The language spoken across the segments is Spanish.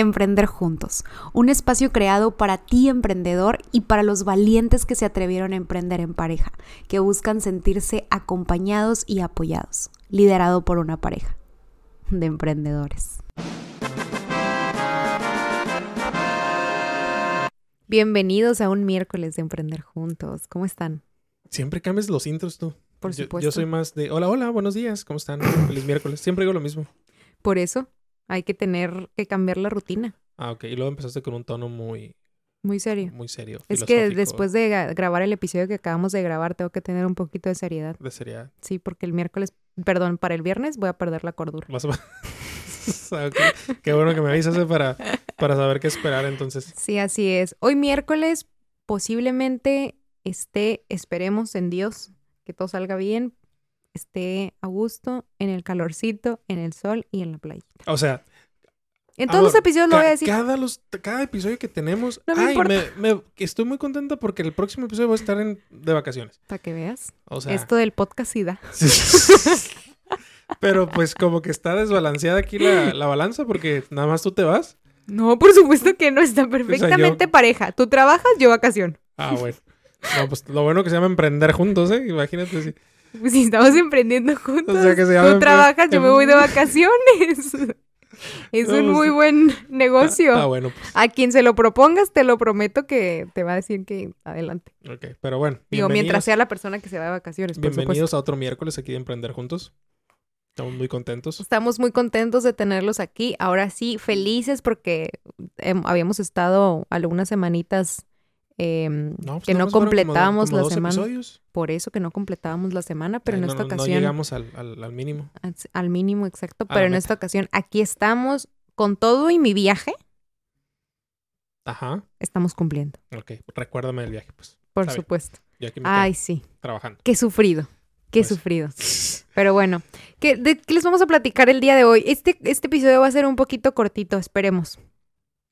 Emprender Juntos, un espacio creado para ti emprendedor y para los valientes que se atrevieron a emprender en pareja, que buscan sentirse acompañados y apoyados, liderado por una pareja de emprendedores. Bienvenidos a un miércoles de Emprender Juntos. ¿Cómo están? Siempre cambias los intros tú. Por Yo- supuesto. Yo, soy más de hola, hola, buenos días, ¿cómo están? Feliz miércoles. Siempre digo lo mismo. Por eso hay que tener que cambiar la rutina. Ah, ok. Y luego empezaste con un tono muy, Muy serio. muy serio. Es que después de grabar el episodio que acabamos de grabar, tengo que tener un poquito de seriedad. De seriedad. Sí, porque el miércoles, perdón, para el viernes voy a perder la cordura. Vas a- Ah, ok. Qué bueno que me avisas eh, para, para saber qué esperar entonces. Sí, así es. Hoy miércoles posiblemente esté, esperemos en Dios, que todo salga bien, esté a gusto, en el calorcito, en el sol y en la playa. O sea, En todos los episodios lo voy a decir. Cada, los, cada episodio que tenemos. No me ay, importa. me, me- estoy muy contenta porque el próximo episodio voy a estar en, de vacaciones. Para que veas. O sea. Esto del podcast sí da. Pero pues como que está desbalanceada aquí la, la balanza porque nada más tú te vas. No, por supuesto que no, está perfectamente pareja. Tú trabajas, yo vacación. Ah, bueno. No, pues lo bueno que se llama emprender juntos, ¿eh? Imagínate si. Pues si estamos emprendiendo juntos, O sea, que se llama tú trabajas, yo me voy de em- vacaciones. es un pues, muy buen negocio. Ah, bueno, pues. A quien se lo propongas, te lo prometo que te va a decir que adelante. Ok, pero bueno. Digo, mientras sea la persona que se va de vacaciones, por. Bienvenidos a otro miércoles aquí de Emprender Juntos. Estamos muy contentos. Estamos muy contentos de tenerlos aquí. Ahora sí, felices porque em, habíamos estado algunas semanitas em, No, pues que no como completábamos como la semana. episodios. Por eso que no completábamos la semana, pero Ay, en no, esta no- no ocasión, llegamos al, al- al mínimo. al- al mínimo exacto, A pero en meta. esta ocasión aquí estamos con todo y mi viaje, Ajá. estamos cumpliendo, Ok, recuérdame del viaje, pues. por supuesto. Yo aquí me Ay, sí, trabajando. qué sufrido, qué Pues. sufrido. Pero bueno, ¿qué, ¿de qué les vamos a platicar el día de hoy? Este, este episodio va a ser un poquito cortito, esperemos.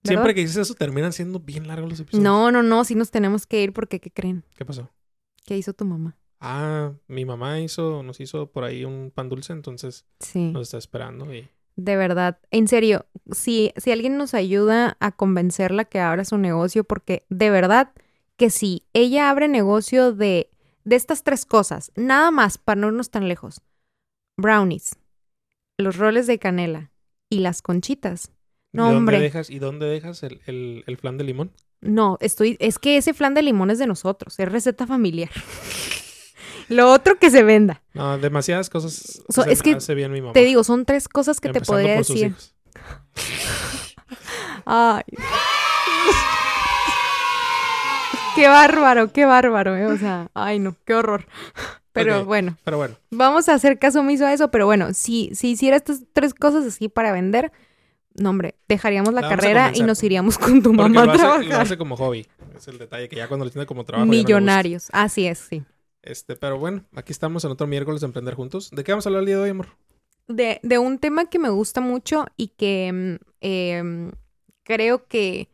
¿Verdad? Siempre que dices eso terminan siendo bien largos los episodios. No, no, no, sí nos tenemos que ir porque, ¿qué creen? ¿Qué pasó? ¿Qué hizo tu mamá? Ah, mi mamá hizo, nos hizo por ahí un pan dulce, entonces Sí, nos está esperando y de verdad. En serio, si, si alguien nos ayuda a convencerla que abra su negocio, porque de verdad que si ella abre negocio de, de estas tres cosas, nada más para no irnos tan lejos, brownies, los roles de canela y las conchitas. No, ¿Y dónde dejas, ¿Y dónde dejas el, el, el flan de limón? No, estoy, es que ese flan de limón es de nosotros, es receta familiar. Lo otro que se venda. No, demasiadas cosas So, es que hace bien mi mamá. Te digo, son tres cosas que te podría por sus decir. hijos. Ay. Qué bárbaro, qué bárbaro, ¿eh? O sea, ay no, qué horror. Pero bueno, Pero bueno, vamos a hacer caso omiso a eso, pero bueno, si, si hiciera estas tres cosas así para vender, no hombre, dejaríamos la, carrera y nos iríamos con tu mamá lo a hace, lo trabajar. hace como hobby. Es el detalle que ya cuando lo tiene como trabajo. no. Millonarios, así es, sí. Este, pero bueno, aquí estamos en otro miércoles de Emprender Juntos. ¿De qué vamos a hablar el día de hoy, amor? de, de un tema que me gusta mucho y que mm, em, creo que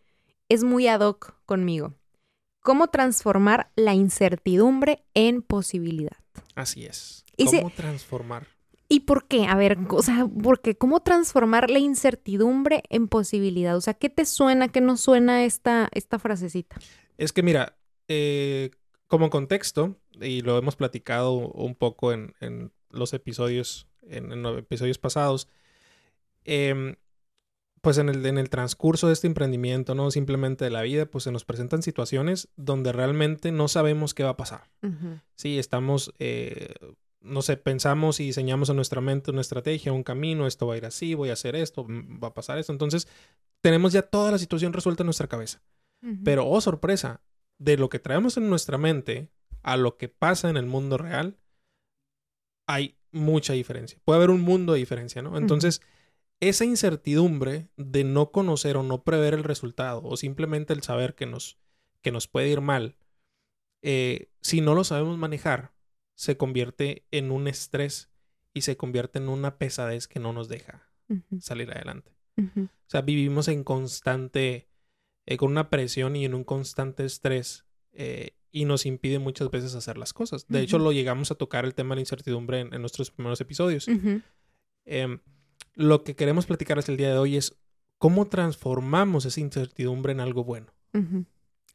es muy ad hoc conmigo. ¿Cómo transformar la incertidumbre en posibilidad? Así es. ¿Cómo transformar? ¿Y por qué? A ver, o sea, ¿por qué? ¿Cómo transformar la incertidumbre en posibilidad? O sea, ¿qué te suena, qué no suena esta, esta frasecita? Es que mira, eh, como contexto, y lo hemos platicado un poco en, en los episodios, en, en los episodios pasados, em, pues en el, en el transcurso de este emprendimiento, no simplemente de la vida, pues se nos presentan situaciones donde realmente no sabemos qué va a pasar. Sí, estamos, eh, no sé, pensamos y diseñamos en nuestra mente una estrategia, un camino, esto va a ir así, voy a hacer esto, va a pasar esto. Entonces, tenemos ya toda la situación resuelta en nuestra cabeza. Pero, oh sorpresa, de lo que traemos en nuestra mente a lo que pasa en el mundo real, hay mucha diferencia. Puede haber un mundo de diferencia, ¿no? Entonces, esa incertidumbre de no conocer o no prever el resultado, o simplemente el saber que nos, que nos puede ir mal, eh, si no lo sabemos manejar, se convierte en un estrés y se convierte en una pesadez que no nos deja salir adelante. O sea, vivimos en constante, eh, con una presión y en un constante estrés eh, y nos impide muchas veces hacer las cosas. De hecho, lo llegamos a tocar el tema de la incertidumbre en, en nuestros primeros episodios. Em, lo que queremos platicar hasta el día de hoy es cómo transformamos esa incertidumbre en algo bueno.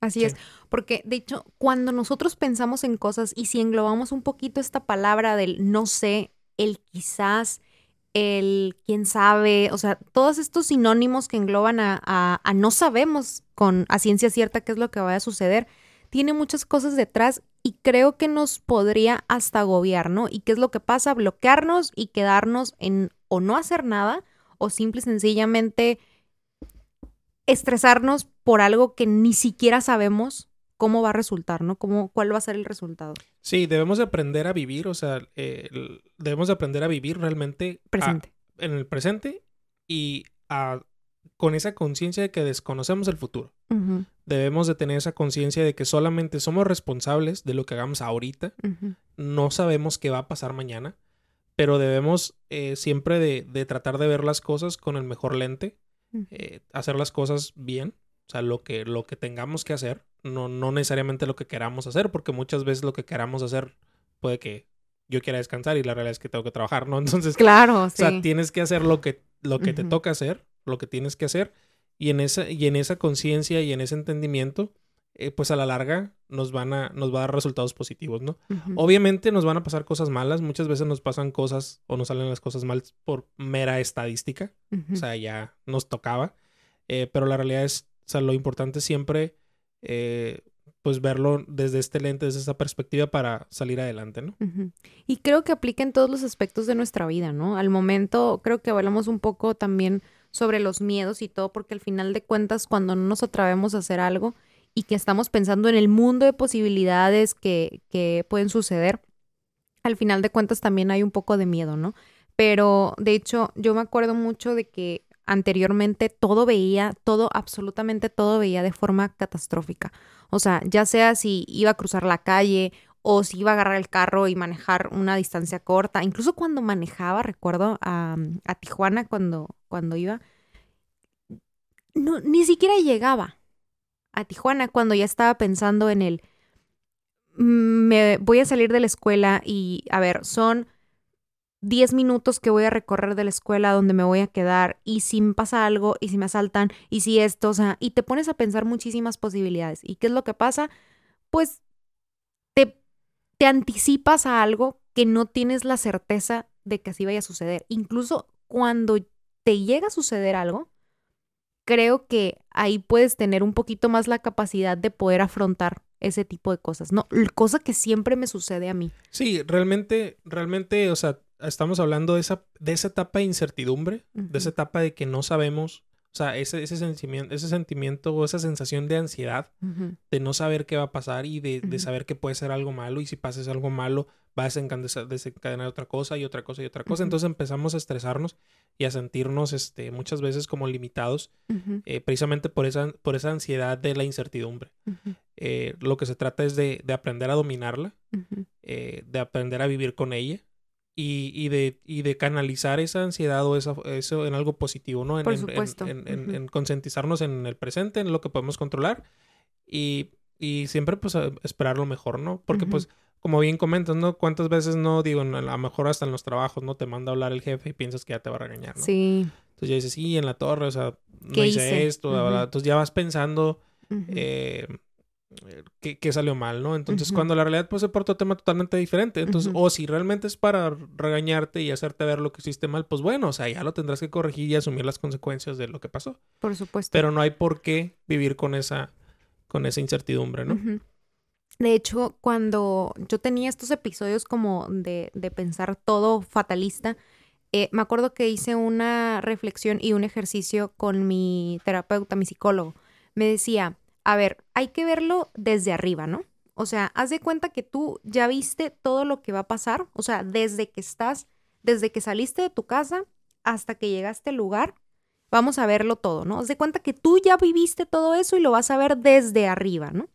Así es, porque de hecho, cuando nosotros pensamos en cosas y si englobamos un poquito esta palabra del no sé, el quizás, el quién sabe, o sea, todos estos sinónimos que engloban a, a, no sabemos con a ciencia cierta qué es lo que va a suceder, tiene muchas cosas detrás y creo que nos podría hasta agobiar, ¿no? ¿Y qué es lo que pasa? Bloquearnos y quedarnos en o no hacer nada o simple y sencillamente estresarnos por algo que ni siquiera sabemos cómo va a resultar, ¿no? ¿Cómo, ¿Cuál va a ser el resultado? Sí, debemos aprender a vivir, o sea, eh, debemos aprender a vivir realmente presente. en el presente y con esa conciencia de que desconocemos el futuro. Debemos de tener esa conciencia de que solamente somos responsables de lo que hagamos ahorita. No sabemos qué va a pasar mañana, pero debemos eh, siempre de, tratar de ver las cosas con el mejor lente, eh, hacer las cosas bien, o sea, lo que, lo que tengamos que hacer, no, no necesariamente lo que queramos hacer, porque muchas veces lo que queramos hacer puede que yo quiera descansar y la realidad es que tengo que trabajar, ¿no? Entonces, claro, o sea, tienes que hacer lo que, lo que te toca hacer, lo que tienes que hacer, y en esa, y en esa conciencia y en ese entendimiento, eh, pues a la larga nos van a, nos va a dar resultados positivos, ¿no? Obviamente nos van a pasar cosas malas, muchas veces nos pasan cosas o nos salen las cosas mal por mera estadística, o sea, ya nos tocaba, eh, pero la realidad es, o sea, lo importante siempre, eh, pues verlo desde este lente, desde esa perspectiva para salir adelante, ¿no? Y creo que aplica en todos los aspectos de nuestra vida, ¿no? Al momento creo que hablamos un poco también sobre los miedos y todo, porque al final de cuentas cuando no nos atrevemos a hacer algo y que estamos pensando en el mundo de posibilidades que, que pueden suceder, al final de cuentas también hay un poco de miedo, ¿no? Pero de hecho yo me acuerdo mucho de que anteriormente todo veía, todo, absolutamente todo veía de forma catastrófica. O sea, ya sea si iba a cruzar la calle o si iba a agarrar el carro y manejar una distancia corta. Incluso cuando manejaba, recuerdo a, Tijuana cuando, cuando iba, no, ni siquiera llegaba a Tijuana cuando ya estaba pensando en el, mm, me voy a salir de la escuela y, a ver, son 10 minutos que voy a recorrer de la escuela donde me voy a quedar y si me pasa algo y si me asaltan y si esto, o sea, y te pones a pensar muchísimas posibilidades. ¿Y qué es lo que pasa? Pues te, te anticipas a algo que no tienes la certeza de que así vaya a suceder. Incluso cuando te llega a suceder algo, creo que ahí puedes tener un poquito más la capacidad de poder afrontar ese tipo de cosas, ¿no? Cosa que siempre me sucede a mí. Sí, realmente, realmente, o sea, estamos hablando de esa, de esa etapa de incertidumbre, de esa etapa de que no sabemos, o sea, ese, ese, sentimiento, ese sentimiento o esa sensación de ansiedad, de no saber qué va a pasar y de, de, saber que puede ser algo malo y si pasa algo malo va a desencadenar otra cosa y otra cosa y otra cosa. Entonces empezamos a estresarnos y a sentirnos este, muchas veces como limitados eh, precisamente por esa, por esa ansiedad de la incertidumbre. Eh, lo que se trata es de, de aprender a dominarla, eh, de aprender a vivir con ella y, y, de, y de canalizar esa ansiedad o eso en algo positivo, ¿no? En, Por supuesto. En, en, concientizarnos en el presente, en lo que podemos controlar y, y siempre pues esperar lo mejor, ¿no? Porque pues como bien comentas, ¿no? ¿Cuántas veces no, digo, a lo mejor hasta en los trabajos, ¿no? Te manda a hablar el jefe y piensas que ya te va a regañar, ¿no? Sí. Entonces ya dices, sí, en la torre, o sea, no hice, esto, verdad. Entonces ya vas pensando, eh, que, salió mal, ¿no? Entonces, cuando la realidad puede ser por otro tema totalmente diferente. Entonces, o si realmente es para regañarte y hacerte ver lo que hiciste mal, pues bueno, o sea, ya lo tendrás que corregir y asumir las consecuencias de lo que pasó. Por supuesto. Pero no hay por qué vivir con esa, con esa incertidumbre, ¿no? De hecho, cuando yo tenía estos episodios como de, de pensar todo fatalista, eh, me acuerdo que hice una reflexión y un ejercicio con mi terapeuta, mi psicólogo. Me decía, a ver, hay que verlo desde arriba, ¿no? O sea, haz de cuenta que tú ya viste todo lo que va a pasar, o sea, desde que estás, desde que saliste de tu casa hasta que llegaste al lugar, vamos a verlo todo, ¿no? Haz de cuenta que tú ya viviste todo eso y lo vas a ver desde arriba, ¿no?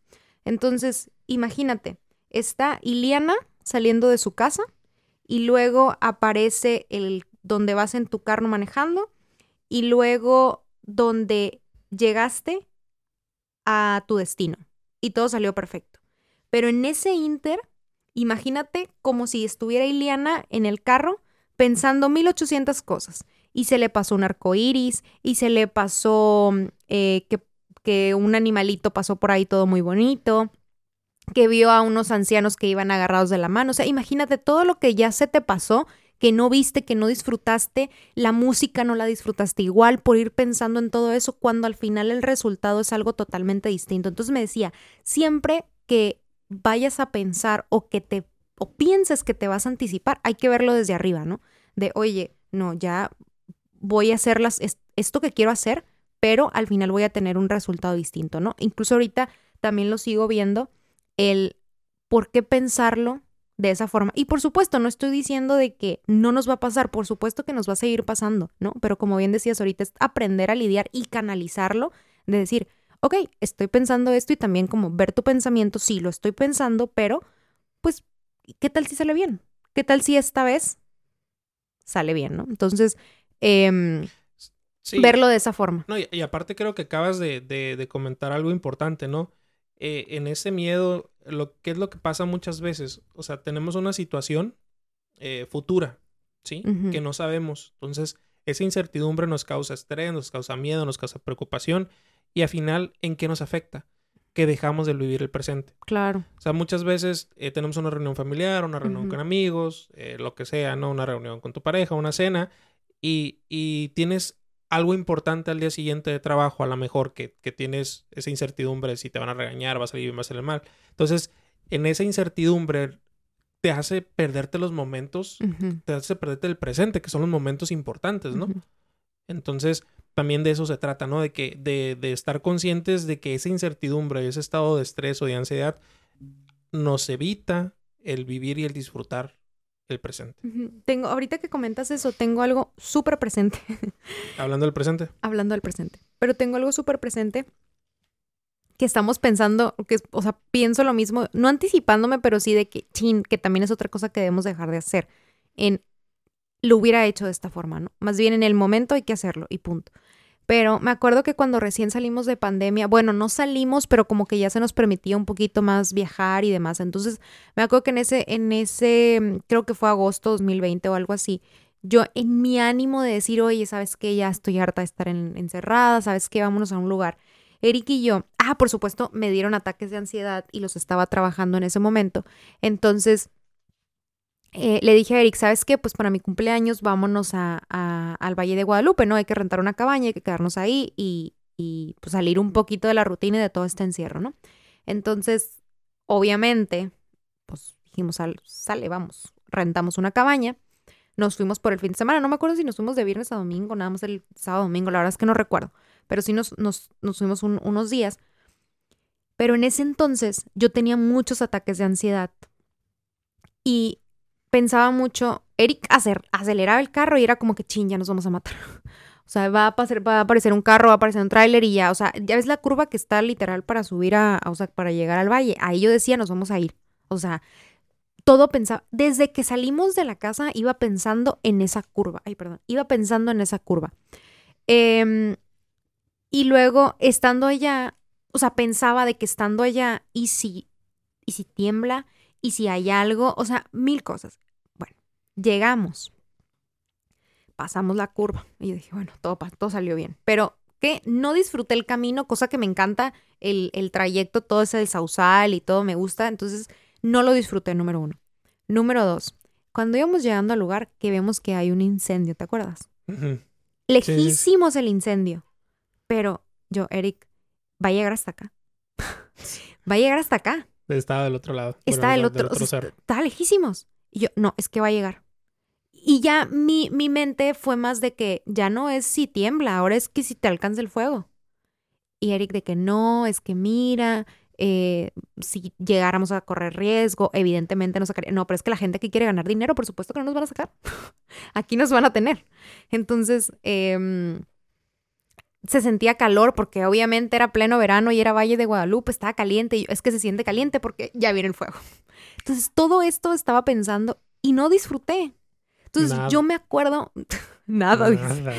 Entonces, imagínate, está Iliana saliendo de su casa y luego aparece el donde vas en tu carro manejando y luego donde llegaste a tu destino y todo salió perfecto. Pero en ese inter, imagínate como si estuviera Iliana en el carro pensando 1800 cosas y se le pasó un arco iris y se le pasó eh, que, que un animalito pasó por ahí todo muy bonito que vio a unos ancianos que iban agarrados de la mano. O sea, imagínate todo lo que ya se te pasó, que no viste, que no disfrutaste, la música no la disfrutaste igual por ir pensando en todo eso, cuando al final el resultado es algo totalmente distinto. Entonces me decía, siempre que vayas a pensar o que te o pienses que te vas a anticipar, hay que verlo desde arriba, ¿no? De, oye, no, ya voy a hacer las, esto que quiero hacer, pero al final voy a tener un resultado distinto, ¿no? Incluso ahorita también lo sigo viendo el por qué pensarlo de esa forma. Y por supuesto, no estoy diciendo de que no nos va a pasar, por supuesto que nos va a seguir pasando, ¿no? Pero como bien decías ahorita, es aprender a lidiar y canalizarlo, de decir, ok, estoy pensando esto y también como ver tu pensamiento, sí, lo estoy pensando, pero pues, ¿qué tal si sale bien? ¿Qué tal si esta vez sale bien, ¿no? Entonces, em, verlo de esa forma. No, y, aparte creo que acabas de, de comentar algo importante, ¿no? Eh, en ese miedo, lo que es lo que pasa muchas veces, o sea, tenemos una situación eh, futura, ¿sí? Que no sabemos. Entonces, esa incertidumbre nos causa estrés, nos causa miedo, nos causa preocupación y al final, ¿en qué nos afecta? Que dejamos de vivir el presente. Claro. O sea, muchas veces eh, tenemos una reunión familiar, una reunión con amigos, lo que sea, ¿no? Una reunión con tu pareja, una cena, y, y tienes algo importante al día siguiente de trabajo, a lo mejor que, tienes esa incertidumbre si te van a regañar, va a salir bien, va a salir mal. Entonces, en esa incertidumbre te hace perderte los momentos, te hace perderte el presente, que son los momentos importantes, ¿no? Entonces, también de eso se trata, ¿no? De que, de, de estar conscientes de que esa incertidumbre, ese estado de estrés o de ansiedad nos evita el vivir y el disfrutar el presente. Tengo, ahorita que comentas eso, tengo algo súper presente. Hablando del presente. Hablando del presente. Pero tengo algo súper presente que estamos pensando, que, o sea, pienso lo mismo, no anticipándome, pero sí de que, chin, que también es otra cosa que debemos dejar de hacer. En, lo hubiera hecho de esta forma, ¿no? Más bien en el momento hay que hacerlo y punto. Pero me acuerdo que cuando recién salimos de pandemia, bueno, no salimos, pero como que ya se nos permitía un poquito más viajar y demás. Entonces, me acuerdo que en ese, en ese, mm, creo que fue agosto 2020 o algo así, yo en mi ánimo de decir, oye, ¿sabes qué? Ya estoy harta de estar encerrada, ¿sabes qué? Vámonos a un lugar. Eric y yo, ah, por supuesto, me dieron ataques de ansiedad y los estaba trabajando en ese momento. Entonces, eh, le dije a Eric, ¿sabes qué? Pues para mi cumpleaños vámonos a, al Valle de Guadalupe, ¿no? Hay que rentar una cabaña, hay que quedarnos ahí y, pues, salir un poquito de la rutina y de todo este encierro, ¿no? Entonces, obviamente, pues dijimos, sale, vamos, rentamos una cabaña, nos fuimos por el fin de semana, no me acuerdo si nos fuimos de viernes a domingo, nada más el sábado domingo, la verdad es que no recuerdo, pero sí nos fuimos unos días. Pero en ese entonces yo tenía muchos ataques de ansiedad y pensaba mucho, Eric aceleraba el carro y era como que, ching, ya nos vamos a matar. O sea, va a, pasar, va a aparecer un carro, va a aparecer un tráiler y ya, o sea, ya ves la curva que está literal para subir a, o sea, para llegar al valle. Ahí yo decía, nos vamos a ir. O sea, todo pensaba, desde que salimos de la casa iba pensando en esa curva. Ay, perdón, iba pensando en esa curva. Em, y luego, estando allá, o sea, pensaba de que estando allá, ¿y si, y si tiembla? Y si hay algo, o sea, mil cosas. Bueno, llegamos, pasamos la curva y yo dije, bueno, todo, todo salió bien, pero que no disfruté el camino, cosa que me encanta, el, el trayecto, todo ese del Sausal y todo me gusta, entonces no lo disfruté, número uno. Número dos, cuando íbamos llegando al lugar que vemos que hay un incendio, ¿te acuerdas? Lejísimos el incendio, pero yo, Eric, va a llegar hasta acá. va a llegar hasta acá. Estaba del otro lado. Está del otro, otro Estaba lejísimos. Y yo, no, es que va a llegar. Y ya mi, mi mente fue más de que ya no es si tiembla, ahora es que si te alcanza el fuego. Y Eric de que no, es que mira, eh, si llegáramos a correr riesgo, evidentemente nos sacaría. No, pero es que la gente que quiere ganar dinero, por supuesto que no nos van a sacar. Aquí nos van a tener. Entonces, eh, se sentía calor porque obviamente era pleno verano y era Valle de Guadalupe, estaba caliente y es que se siente caliente porque ya viene el fuego. Entonces todo esto estaba pensando y no disfruté. Entonces yo me acuerdo, nada, nada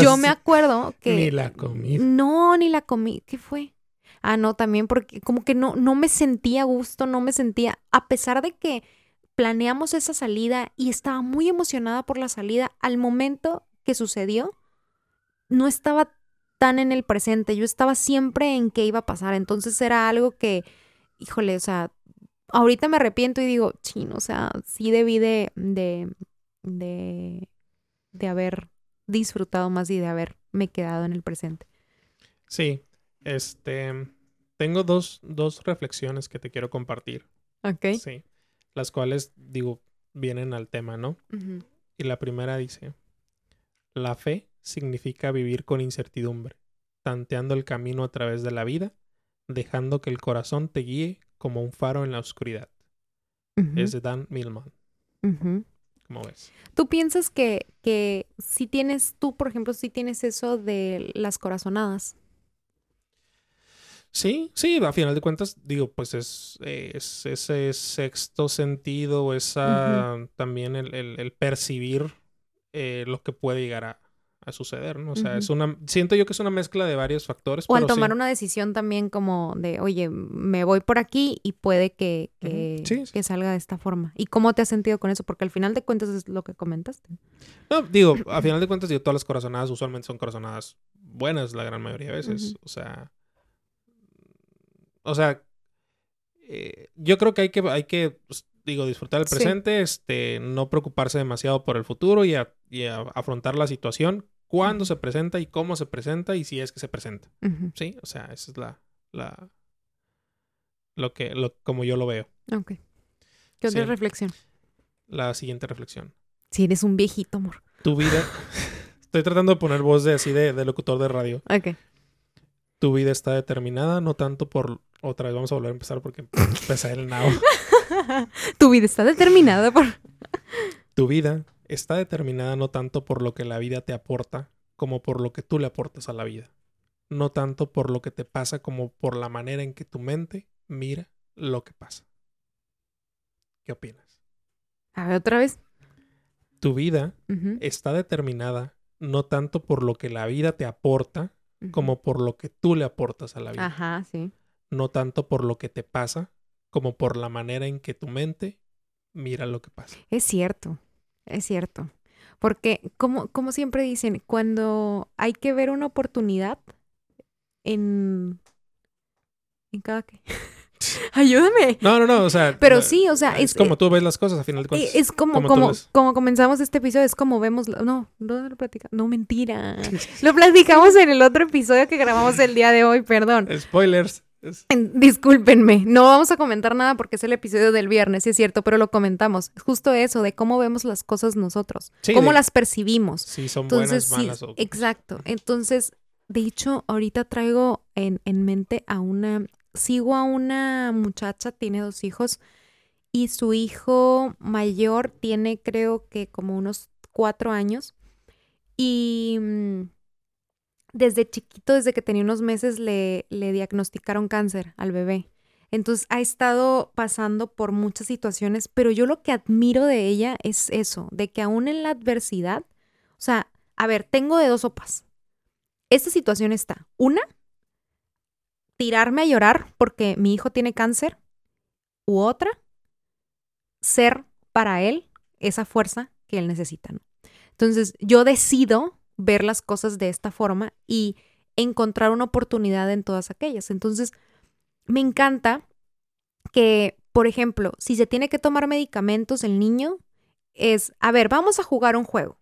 yo me acuerdo que... Ni la comí. No, ni la comí. ¿Qué fue? Ah, no, también porque como que no, no me sentía gusto, no me sentía, a pesar de que planeamos esa salida y estaba muy emocionada por la salida, al momento que sucedió, no estaba tan en el presente, yo estaba siempre en qué iba a pasar, entonces era algo que, híjole, o sea, ahorita me arrepiento y digo, chino, o sea, sí debí de, de, de, de haber disfrutado más y de haberme quedado en el presente. Sí, este, tengo dos, dos reflexiones que te quiero compartir. Ok. Sí, las cuales, digo, vienen al tema, ¿no? Y la primera dice, la fe significa vivir con incertidumbre, tanteando el camino a través de la vida, dejando que el corazón te guíe como un faro en la oscuridad. Ujú. Es de Dan Millman, Ujú. ¿cómo ves? ¿Tú piensas que, que si tienes, tú por ejemplo, si tienes eso de las corazonadas? Sí, sí, a final de cuentas, digo, pues es, es ese sexto sentido, esa también el, el- el percibir eh, lo que puede llegar a, a suceder, ¿no? O sea, es una, siento yo que es una mezcla de varios factores. O al sí. tomar una decisión también como de, oye, me voy por aquí y puede que, que. Sí, sí. que salga de esta forma. ¿Y cómo te has sentido con eso? Porque al final de cuentas es lo que comentaste. No, digo, a final de cuentas, digo, todas las corazonadas usualmente son corazonadas buenas la gran mayoría de veces. O sea. O sea. eh, yo creo que hay que, hay que, pues, digo, disfrutar el Sí. presente, este, no preocuparse demasiado por el futuro y, a- y a- afrontar la situación cuando se presenta y cómo se presenta y si es que se presenta. Sí, o sea, esa es la, la, lo que, lo, como yo lo veo. Ok. ¿Qué otra Sí. reflexión? La siguiente reflexión. Si eres un viejito, amor. Tu vida, estoy tratando de poner voz de así de, de locutor de radio. Ok. Tu vida está determinada no tanto por... Otra vez vamos a volver a empezar porque empecé el nao. tu vida está determinada por... Tu vida está determinada no tanto por lo que la vida te aporta como por lo que tú le aportas a la vida. No tanto por lo que te pasa como por la manera en que tu mente mira lo que pasa. ¿Qué opinas? A ver, otra vez. Tu vida está determinada no tanto por lo que la vida te aporta como por lo que tú le aportas a la vida. Ajá, sí. no tanto por lo que te pasa, como por la manera en que tu mente mira lo que pasa. Es cierto, es cierto. Porque, como, como siempre dicen, cuando hay que ver una oportunidad en... ¿En cada qué? Ayúdame. No, no, no, o sea... Pero sí, o sea, es, es, como tú ves las cosas a final de cuentas. es como, como como comenzamos este episodio, es como vemos... la- No, no lo platicamos. No, mentira. Lo platicamos en el otro episodio que grabamos el día de hoy, perdón. Spoilers. Discúlpenme, no vamos a comentar nada porque es el episodio del viernes, sí es cierto, pero lo comentamos. Justo eso, de cómo vemos las cosas nosotros, Sí, cómo de- las percibimos. Si son Entonces, buenas, sí, malas o... exacto. Entonces, de hecho, ahorita traigo en, en mente a una, sigo a una muchacha, tiene dos hijos, y su hijo mayor tiene creo que como unos cuatro años. Y mm, desde chiquito, desde que tenía unos meses, le, diagnosticaron cáncer al bebé. Entonces ha estado pasando por muchas situaciones, pero yo lo que admiro de ella es eso, de que aún en la adversidad, o sea, a ver, tengo de dos sopas. Esta situación está, una, tirarme a llorar porque mi hijo tiene cáncer, u otra, ser para él esa fuerza que él necesita. Entonces, yo decido ver las cosas de esta forma y encontrar una oportunidad en todas aquellas. Entonces, me encanta que, por ejemplo, si se tiene que tomar medicamentos el niño, es, a ver, vamos a jugar un juego.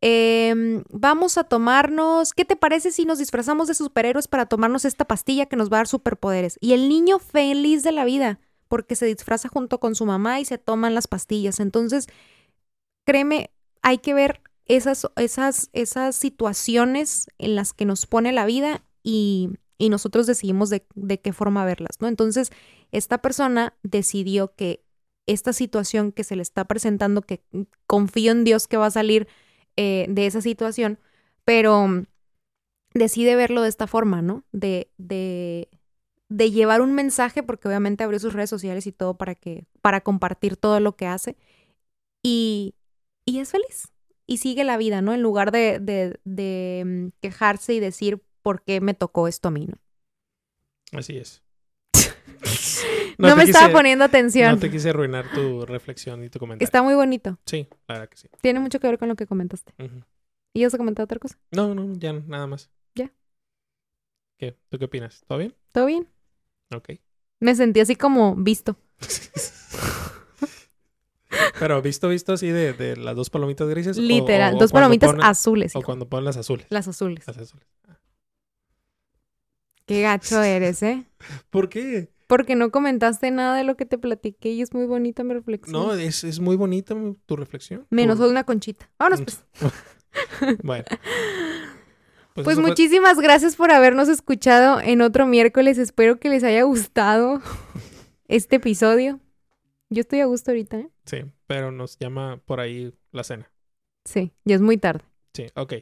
Em, vamos a tomarnos, ¿qué te parece si nos disfrazamos de superhéroes para tomarnos esta pastilla que nos va a dar superpoderes? Y el niño feliz de la vida, porque se disfraza junto con su mamá y se toman las pastillas. Entonces, créeme, hay que ver esas, esas, esas situaciones en las que nos pone la vida y, y nosotros decidimos de, de qué forma verlas, ¿no? Entonces, esta persona decidió que esta situación que se le está presentando, que confío en Dios que va a salir eh, de esa situación, pero mm, decide verlo de esta forma, ¿no? De, de, de llevar un mensaje, porque obviamente abrió sus redes sociales y todo para que, para compartir todo lo que hace. Y, y es feliz. Y sigue la vida, ¿no? En lugar de, de, de mm, quejarse y decir por qué me tocó esto a mí, ¿no? Así es. No, me estaba poniendo atención. No te quise arruinar tu reflexión y tu comentario. la verdad que sí. La verdad que sí. Tiene mucho que ver con lo que comentaste. Ujú. ¿Y vas a comentar otra cosa? No, no, ya nada más. Ya. ¿Qué? ¿Tú qué opinas? ¿Todo bien? ¿Todo bien? Ok. Me sentí así como visto. Pero visto, visto así de, de las dos palomitas grises. Literal. o- o Dos palomitas ponen- azules. O hijo. cuando ponen las azules. Las azules. Las azules. Qué gacho eres, ¿eh? ¿Por qué? Porque no comentaste nada de lo que te platiqué y es muy bonita mi reflexión. No, es, es muy bonita tu reflexión. Menos una conchita. Vámonos, pues. Bueno. Pues fue- muchísimas gracias por habernos escuchado en otro miércoles. Espero que les haya gustado este episodio. Yo estoy a gusto ahorita, ¿eh? Sí, pero nos llama por ahí la cena. Sí, ya es muy tarde. Sí, ok.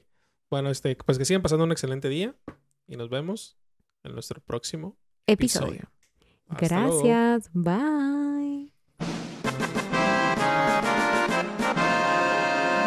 Bueno, este, pues que sigan pasando un excelente día y nos vemos en nuestro próximo Episodio. episodio. Hasta luego. Gracias. Bye.